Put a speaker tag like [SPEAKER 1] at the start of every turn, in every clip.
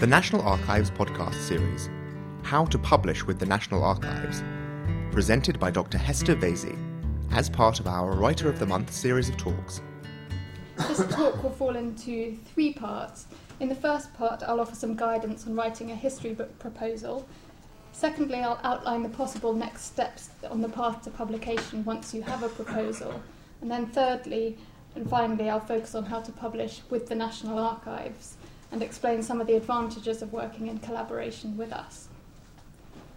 [SPEAKER 1] The National Archives podcast series, How to Publish with the National Archives, presented by Dr. Hester Vaizey, as part of our Writer of the Month series of talks.
[SPEAKER 2] This talk will fall into three parts. In the first part, I'll offer some guidance on writing a history book proposal. Secondly, I'll outline the possible next steps on the path to publication once you have a proposal. And then thirdly, and finally, I'll focus on how to publish with the National Archives and explain some of the advantages of working in collaboration with us.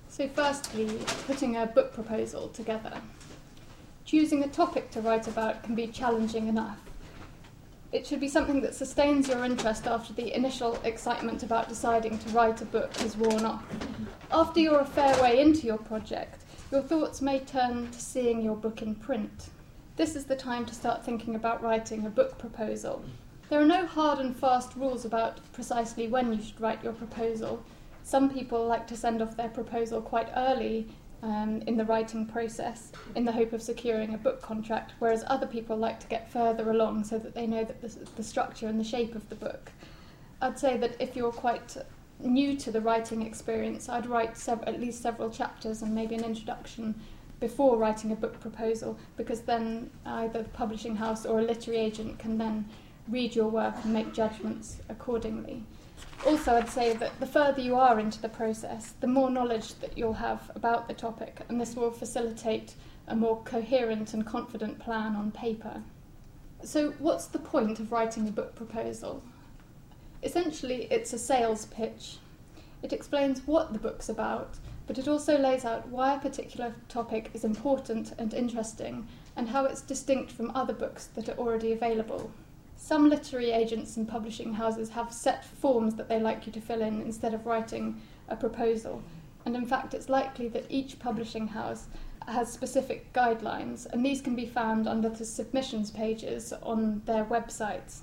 [SPEAKER 2] So, firstly, putting a book proposal together. Choosing a topic to write about can be challenging enough. It should be something that sustains your interest after the initial excitement about deciding to write a book has worn off. After you're a fair way into your project, your thoughts may turn to seeing your book in print. This is the time to start thinking about writing a book proposal. There are no hard and fast rules about precisely when you should write your proposal. Some people like to send off their proposal quite early um, in the writing process in the hope of securing a book contract, whereas other people like to get further along so that they know that the, the structure and the shape of the book. I'd say that if you're quite new to the writing experience, I'd write sev- at least several chapters and maybe an introduction before writing a book proposal because then either the publishing house or a literary agent can then read your work and make judgments accordingly. Also, I'd say that the further you are into the process, the more knowledge that you'll have about the topic, and this will facilitate a more coherent and confident plan on paper. So, what's the point of writing a book proposal? Essentially, it's a sales pitch. It explains what the book's about but it also lays out why a particular topic is important and interesting and how it's distinct from other books that are already available. Some literary agents and publishing houses have set forms that they like you to fill in instead of writing a proposal, and in fact, it's likely that each publishing house has specific guidelines, and these can be found under the submissions pages on their websites.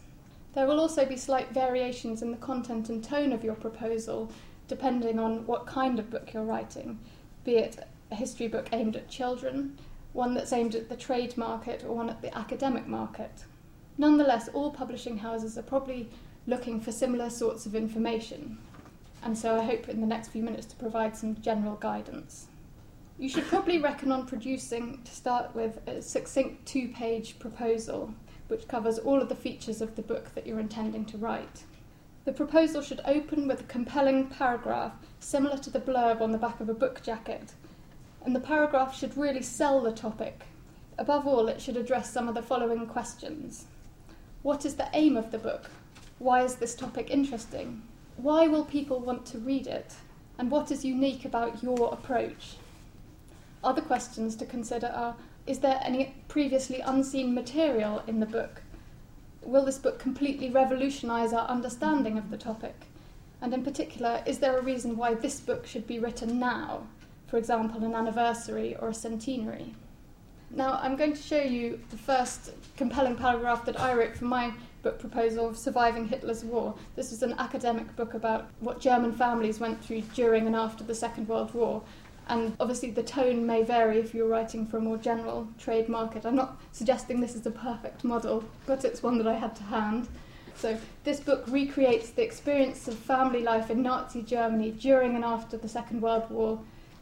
[SPEAKER 2] There will also be slight variations in the content and tone of your proposal depending on what kind of book you're writing, be it a history book aimed at children, one that's aimed at the trade market, or one at the academic market. Nonetheless, all publishing houses are probably looking for similar sorts of information, and so I hope in the next few minutes to provide some general guidance. You should probably reckon on producing, to start with, a succinct two page proposal which covers all of the features of the book that you're intending to write. The proposal should open with a compelling paragraph similar to the blurb on the back of a book jacket, and the paragraph should really sell the topic. Above all, it should address some of the following questions What is the aim of the book? Why is this topic interesting? Why will people want to read it? And what is unique about your approach? Other questions to consider are Is there any previously unseen material in the book? will this book completely revolutionise our understanding of the topic? And in particular, is there a reason why this book should be written now? For example, an anniversary or a centenary. Now, I'm going to show you the first compelling paragraph that I wrote for my book proposal of Surviving Hitler's War. This is an academic book about what German families went through during and after the Second World War, and obviously, the tone may vary if you're writing for a more general trade market. I'm not suggesting this is the perfect model, but it's one that I had to hand. So, this book recreates the experience of family life in Nazi Germany during and after the Second World War,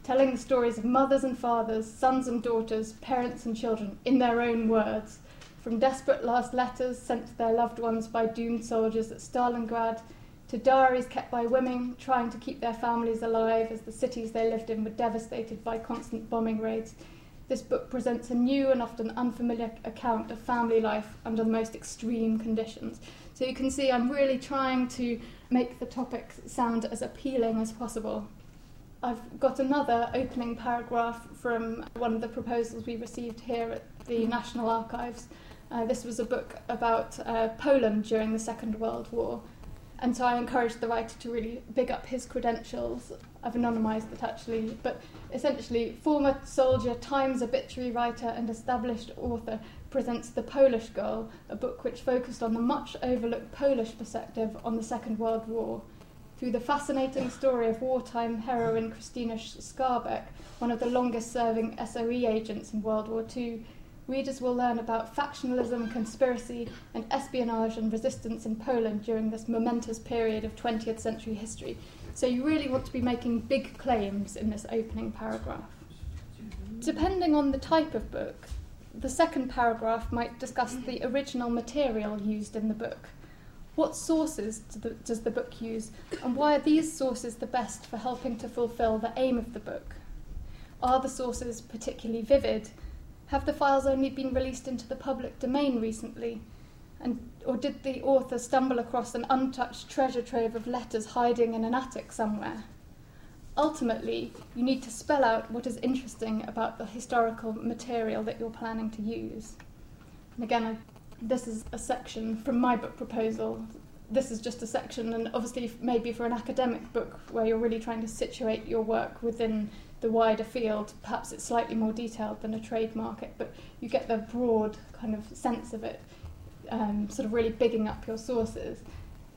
[SPEAKER 2] telling the stories of mothers and fathers, sons and daughters, parents and children in their own words. From desperate last letters sent to their loved ones by doomed soldiers at Stalingrad to diaries kept by women trying to keep their families alive as the cities they lived in were devastated by constant bombing raids. This book presents a new and often unfamiliar account of family life under the most extreme conditions. So you can see I'm really trying to make the topic sound as appealing as possible. I've got another opening paragraph from one of the proposals we received here at the National Archives. Uh, this was a book about uh, Poland during the Second World War. And so I encouraged the writer to really big up his credentials. I've anonymised it actually, but essentially, former soldier, Times obituary writer, and established author presents The Polish Girl, a book which focused on the much overlooked Polish perspective on the Second World War. Through the fascinating story of wartime heroine Christina Skarbek, one of the longest serving SOE agents in World War II, readers will learn about factionalism, conspiracy, and espionage and resistance in Poland during this momentous period of 20th century history. So you really want to be making big claims in this opening paragraph. Depending on the type of book, the second paragraph might discuss the original material used in the book. What sources do the, does the book use, and why are these sources the best for helping to fulfill the aim of the book? Are the sources particularly vivid? Have the files only been released into the public domain recently? And, or did the author stumble across an untouched treasure trove of letters hiding in an attic somewhere? ultimately, you need to spell out what is interesting about the historical material that you're planning to use. And again, I, this is a section from my book proposal. This is just a section, and obviously, maybe for an academic book where you're really trying to situate your work within the wider field, perhaps it's slightly more detailed than a trade market, but you get the broad kind of sense of it, um, sort of really bigging up your sources.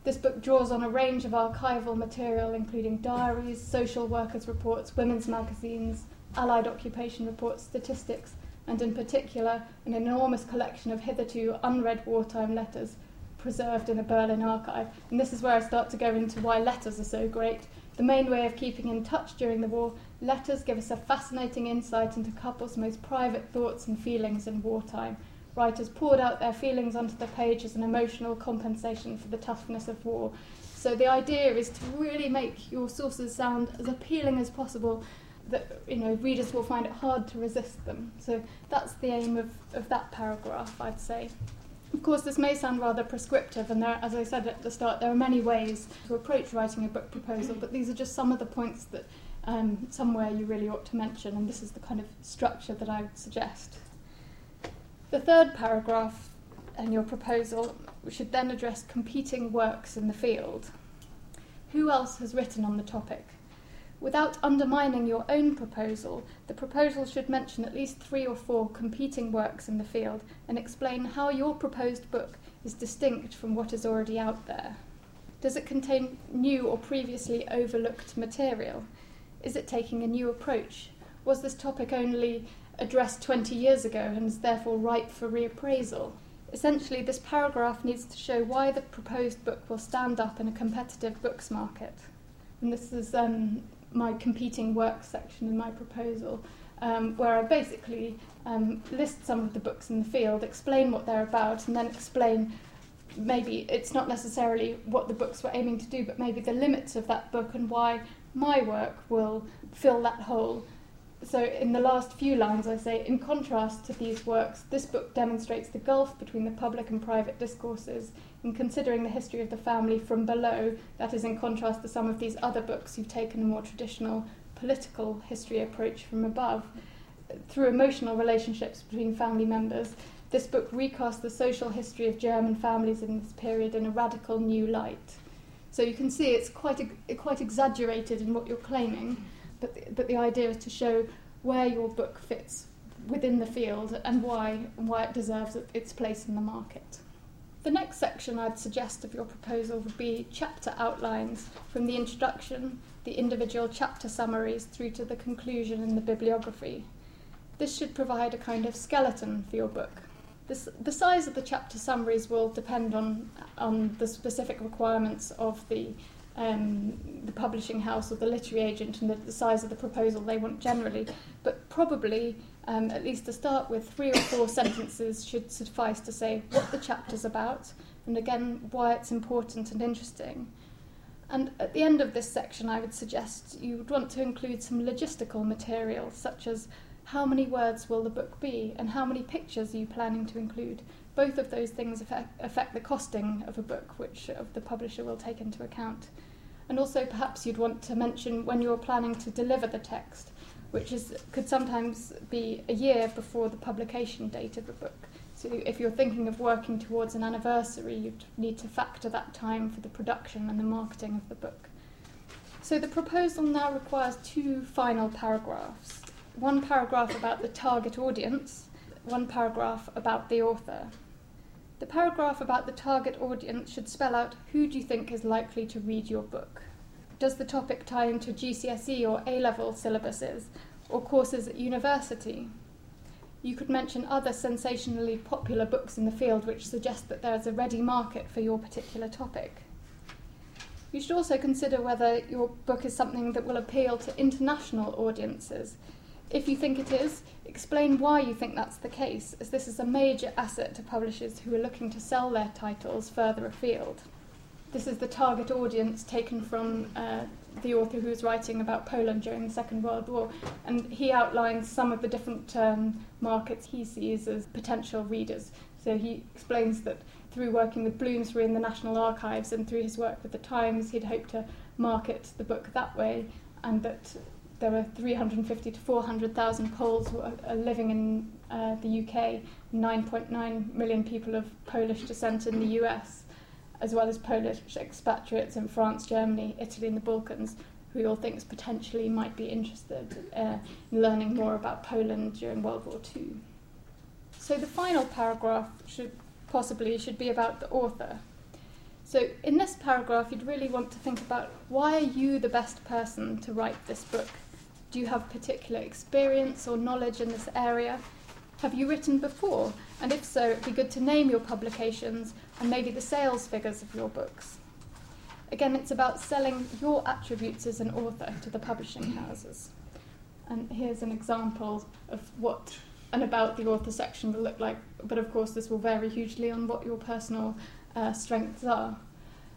[SPEAKER 2] This book draws on a range of archival material, including diaries, social workers' reports, women's magazines, allied occupation reports, statistics, and in particular, an enormous collection of hitherto unread wartime letters preserved in a Berlin archive. And this is where I start to go into why letters are so great. The main way of keeping in touch during the war, letters give us a fascinating insight into couples' most private thoughts and feelings in wartime writers poured out their feelings onto the page as an emotional compensation for the toughness of war. So the idea is to really make your sources sound as appealing as possible that you know readers will find it hard to resist them. So that's the aim of, of that paragraph, I'd say. Of course, this may sound rather prescriptive, and there, as I said at the start, there are many ways to approach writing a book proposal, but these are just some of the points that um, somewhere you really ought to mention, and this is the kind of structure that I would suggest. The third paragraph in your proposal should then address competing works in the field. Who else has written on the topic? Without undermining your own proposal, the proposal should mention at least three or four competing works in the field and explain how your proposed book is distinct from what is already out there. Does it contain new or previously overlooked material? Is it taking a new approach? Was this topic only addressed 20 years ago and is therefore ripe for reappraisal. Essentially, this paragraph needs to show why the proposed book will stand up in a competitive books market. And this is um, my competing works section in my proposal, um, where I basically um, list some of the books in the field, explain what they're about, and then explain maybe it's not necessarily what the books were aiming to do, but maybe the limits of that book and why my work will fill that hole. So in the last few lines, I say, in contrast to these works, this book demonstrates the gulf between the public and private discourses in considering the history of the family from below, that is, in contrast to some of these other books who've taken a more traditional political history approach from above. Through emotional relationships between family members, this book recasts the social history of German families in this period in a radical new light. So you can see it's quite, quite exaggerated in what you're claiming but the, but the idea is to show where your book fits within the field and why why it deserves its place in the market. The next section I'd suggest of your proposal would be chapter outlines from the introduction, the individual chapter summaries through to the conclusion and the bibliography. This should provide a kind of skeleton for your book. This, the size of the chapter summaries will depend on, on the specific requirements of the um, the publishing house or the literary agent and the, the, size of the proposal they want generally. But probably, um, at least to start with, three or four sentences should suffice to say what the chapter's about and again why it's important and interesting. And at the end of this section, I would suggest you would want to include some logistical material, such as how many words will the book be and how many pictures are you planning to include. Both of those things affect, affect the costing of a book, which of the publisher will take into account. And also, perhaps you'd want to mention when you're planning to deliver the text, which is, could sometimes be a year before the publication date of a book. So, if you're thinking of working towards an anniversary, you'd need to factor that time for the production and the marketing of the book. So, the proposal now requires two final paragraphs one paragraph about the target audience, one paragraph about the author. The paragraph about the target audience should spell out who do you think is likely to read your book. Does the topic tie into GCSE or A level syllabuses or courses at university? You could mention other sensationally popular books in the field which suggest that there is a ready market for your particular topic. You should also consider whether your book is something that will appeal to international audiences. If you think it is, explain why you think that's the case, as this is a major asset to publishers who are looking to sell their titles further afield. This is the target audience taken from uh, the author who was writing about Poland during the Second World War, and he outlines some of the different um, markets he sees as potential readers. So he explains that through working with Bloomsbury in the National Archives and through his work with the Times, he'd hoped to market the book that way, and that there were 350 to 400,000 Poles are living in uh, the UK, 9.9 million people of Polish descent in the US as well as Polish expatriates in France, Germany, Italy, and the Balkans, who all thinks potentially might be interested uh, in learning more about Poland during World War II. So the final paragraph should possibly should be about the author. So in this paragraph, you'd really want to think about why are you the best person to write this book? Do you have particular experience or knowledge in this area? Have you written before? And if so, it'd be good to name your publications and maybe the sales figures of your books. Again, it's about selling your attributes as an author to the publishing houses. And here's an example of what an about the author section will look like, but of course, this will vary hugely on what your personal uh, strengths are.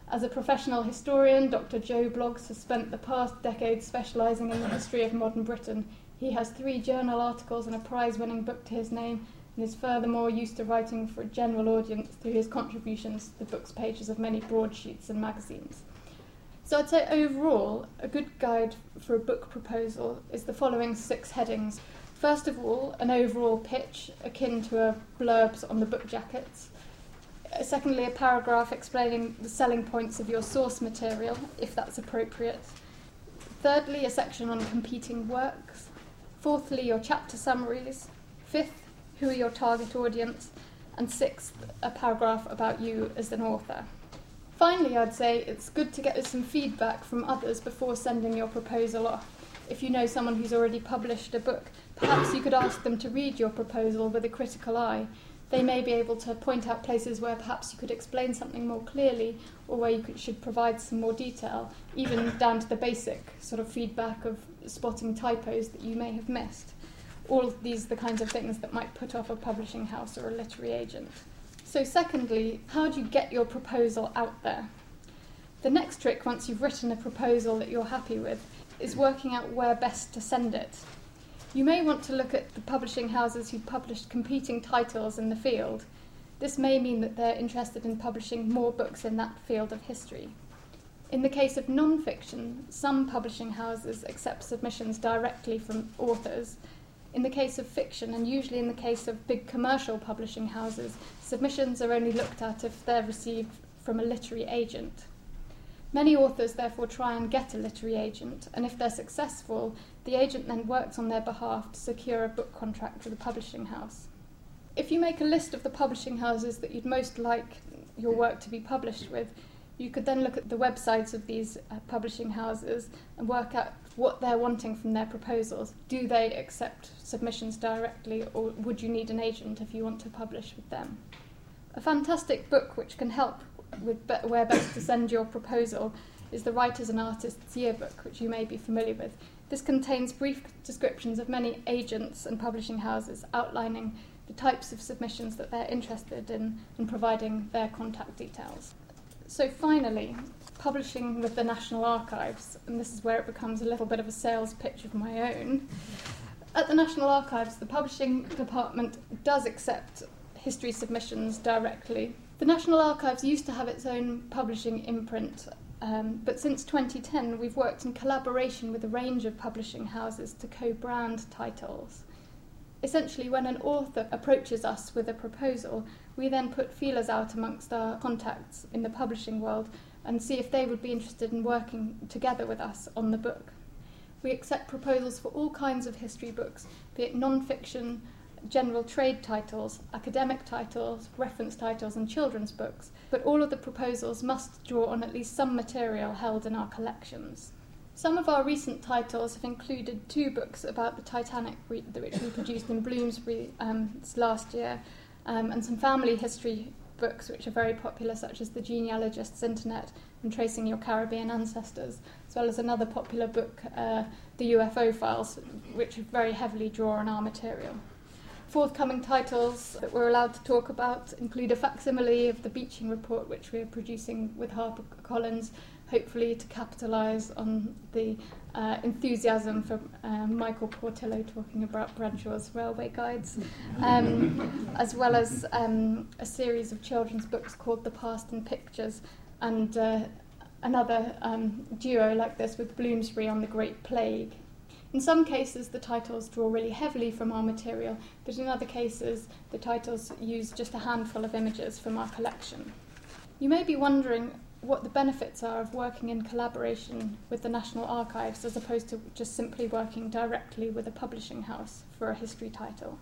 [SPEAKER 2] As a professional historian, Dr. Joe Bloggs has spent the past decade specialising in the history of modern Britain. He has three journal articles and a prize winning book to his name, and is furthermore used to writing for a general audience through his contributions to the book's pages of many broadsheets and magazines. So I'd say overall, a good guide for a book proposal is the following six headings. First of all, an overall pitch akin to a blurbs on the book jackets. Secondly, a paragraph explaining the selling points of your source material, if that's appropriate. Thirdly, a section on competing works. Fourthly, your chapter summaries. Fifth, who are your target audience, and sixth, a paragraph about you as an author. Finally, I'd say it's good to get some feedback from others before sending your proposal off. If you know someone who's already published a book, perhaps you could ask them to read your proposal with a critical eye. They may be able to point out places where perhaps you could explain something more clearly or where you could, should provide some more detail, even down to the basic sort of feedback of spotting typos that you may have missed all of these are the kinds of things that might put off a publishing house or a literary agent. So, secondly, how do you get your proposal out there? The next trick, once you've written a proposal that you're happy with, is working out where best to send it. You may want to look at the publishing houses who published competing titles in the field. This may mean that they're interested in publishing more books in that field of history. In the case of non fiction, some publishing houses accept submissions directly from authors in the case of fiction, and usually in the case of big commercial publishing houses, submissions are only looked at if they're received from a literary agent. Many authors therefore try and get a literary agent, and if they're successful, the agent then works on their behalf to secure a book contract with a publishing house. If you make a list of the publishing houses that you'd most like your work to be published with, you could then look at the websites of these uh, publishing houses and work out what they're wanting from their proposals. Do they accept submissions directly, or would you need an agent if you want to publish with them? A fantastic book which can help with be- where best to send your proposal is the Writers and Artists Yearbook, which you may be familiar with. This contains brief descriptions of many agents and publishing houses outlining the types of submissions that they're interested in and providing their contact details. So, finally, publishing with the National Archives, and this is where it becomes a little bit of a sales pitch of my own. At the National Archives, the publishing department does accept history submissions directly. The National Archives used to have its own publishing imprint, um, but since 2010, we've worked in collaboration with a range of publishing houses to co brand titles. Essentially, when an author approaches us with a proposal, we then put feelers out amongst our contacts in the publishing world and see if they would be interested in working together with us on the book. We accept proposals for all kinds of history books, be it non fiction, general trade titles, academic titles, reference titles, and children's books, but all of the proposals must draw on at least some material held in our collections. Some of our recent titles have included two books about the Titanic, which we produced in Bloomsbury um, last year, um, and some family history books which are very popular, such as The Genealogist's Internet and Tracing Your Caribbean Ancestors, as well as another popular book, uh, The UFO Files, which very heavily draw on our material. Forthcoming titles that we're allowed to talk about include a facsimile of the Beeching Report, which we're producing with HarperCollins, hopefully to capitalise on the uh, enthusiasm for uh, Michael Portillo talking about Bradshaw's railway guides, um, as well as um, a series of children's books called The Past in Pictures, and uh, another um, duo like this with Bloomsbury on the Great Plague. In some cases, the titles draw really heavily from our material, but in other cases, the titles use just a handful of images from our collection. You may be wondering what the benefits are of working in collaboration with the National Archives as opposed to just simply working directly with a publishing house for a history title.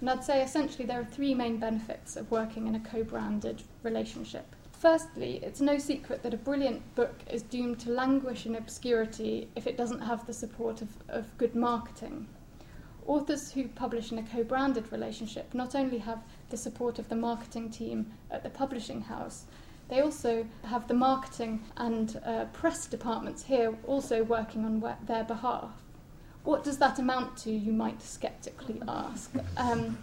[SPEAKER 2] And I'd say essentially there are three main benefits of working in a co branded relationship. Firstly, it's no secret that a brilliant book is doomed to languish in obscurity if it doesn't have the support of, of good marketing. Authors who publish in a co branded relationship not only have the support of the marketing team at the publishing house, they also have the marketing and uh, press departments here also working on their behalf. What does that amount to, you might sceptically ask? Um,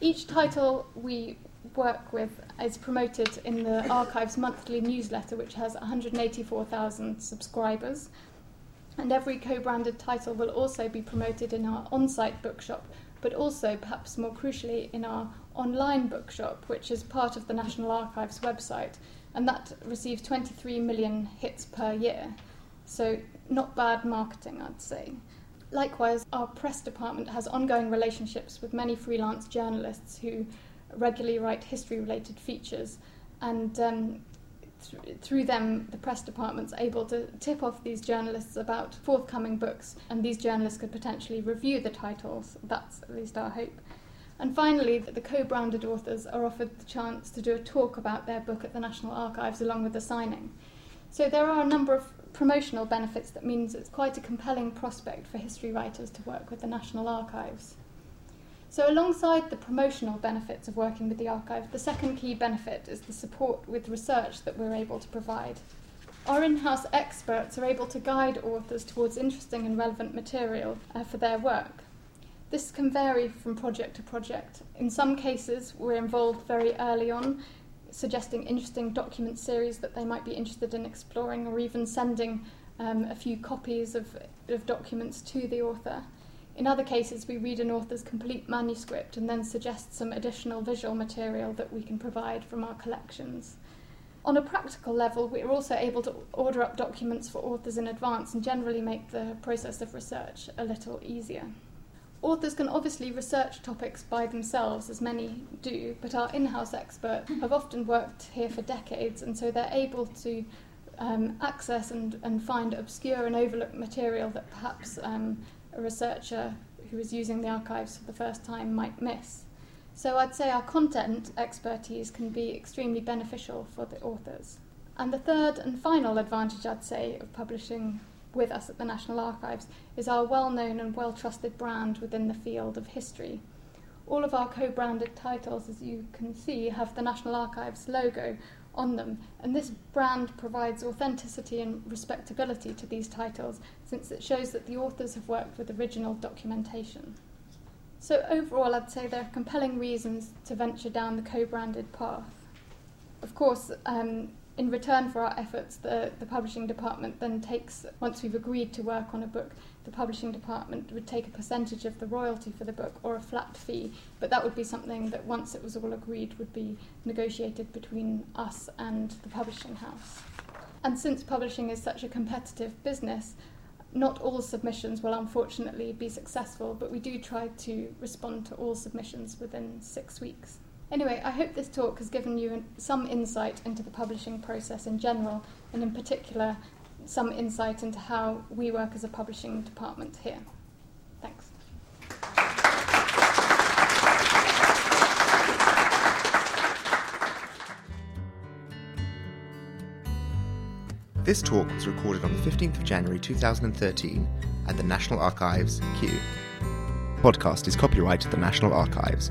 [SPEAKER 2] each title we work with is promoted in the Archive's monthly newsletter, which has 184,000 subscribers. And every co branded title will also be promoted in our on site bookshop, but also, perhaps more crucially, in our online bookshop, which is part of the National Archives website, and that receives 23 million hits per year. So, not bad marketing, I'd say. Likewise, our press department has ongoing relationships with many freelance journalists who regularly write history related features, and um, th- through them, the press department's able to tip off these journalists about forthcoming books, and these journalists could potentially review the titles. That's at least our hope. And finally, the co branded authors are offered the chance to do a talk about their book at the National Archives along with the signing. So there are a number of promotional benefits that means it's quite a compelling prospect for history writers to work with the National Archives. So, alongside the promotional benefits of working with the archive, the second key benefit is the support with research that we're able to provide. Our in house experts are able to guide authors towards interesting and relevant material uh, for their work. This can vary from project to project. In some cases, we're involved very early on, suggesting interesting document series that they might be interested in exploring, or even sending um, a few copies of, of documents to the author. In other cases, we read an author's complete manuscript and then suggest some additional visual material that we can provide from our collections. On a practical level, we are also able to order up documents for authors in advance and generally make the process of research a little easier. Authors can obviously research topics by themselves, as many do, but our in house experts have often worked here for decades, and so they're able to um, access and, and find obscure and overlooked material that perhaps um, a researcher who is using the archives for the first time might miss. So I'd say our content expertise can be extremely beneficial for the authors. And the third and final advantage I'd say of publishing with us at the National Archives is our well known and well trusted brand within the field of history. All of our co branded titles, as you can see, have the National Archives logo on them, and this brand provides authenticity and respectability to these titles since it shows that the authors have worked with original documentation. So, overall, I'd say there are compelling reasons to venture down the co branded path. Of course, um, in return for our efforts, the, the publishing department then takes, once we've agreed to work on a book, the publishing department would take a percentage of the royalty for the book or a flat fee, but that would be something that once it was all agreed would be negotiated between us and the publishing house. And since publishing is such a competitive business, not all submissions will unfortunately be successful, but we do try to respond to all submissions within six weeks. Anyway, I hope this talk has given you some insight into the publishing process in general, and in particular, some insight into how we work as a publishing department here. Thanks.
[SPEAKER 1] This talk was recorded on the 15th of January 2013 at the National Archives, Kew. Podcast is copyrighted at the National Archives.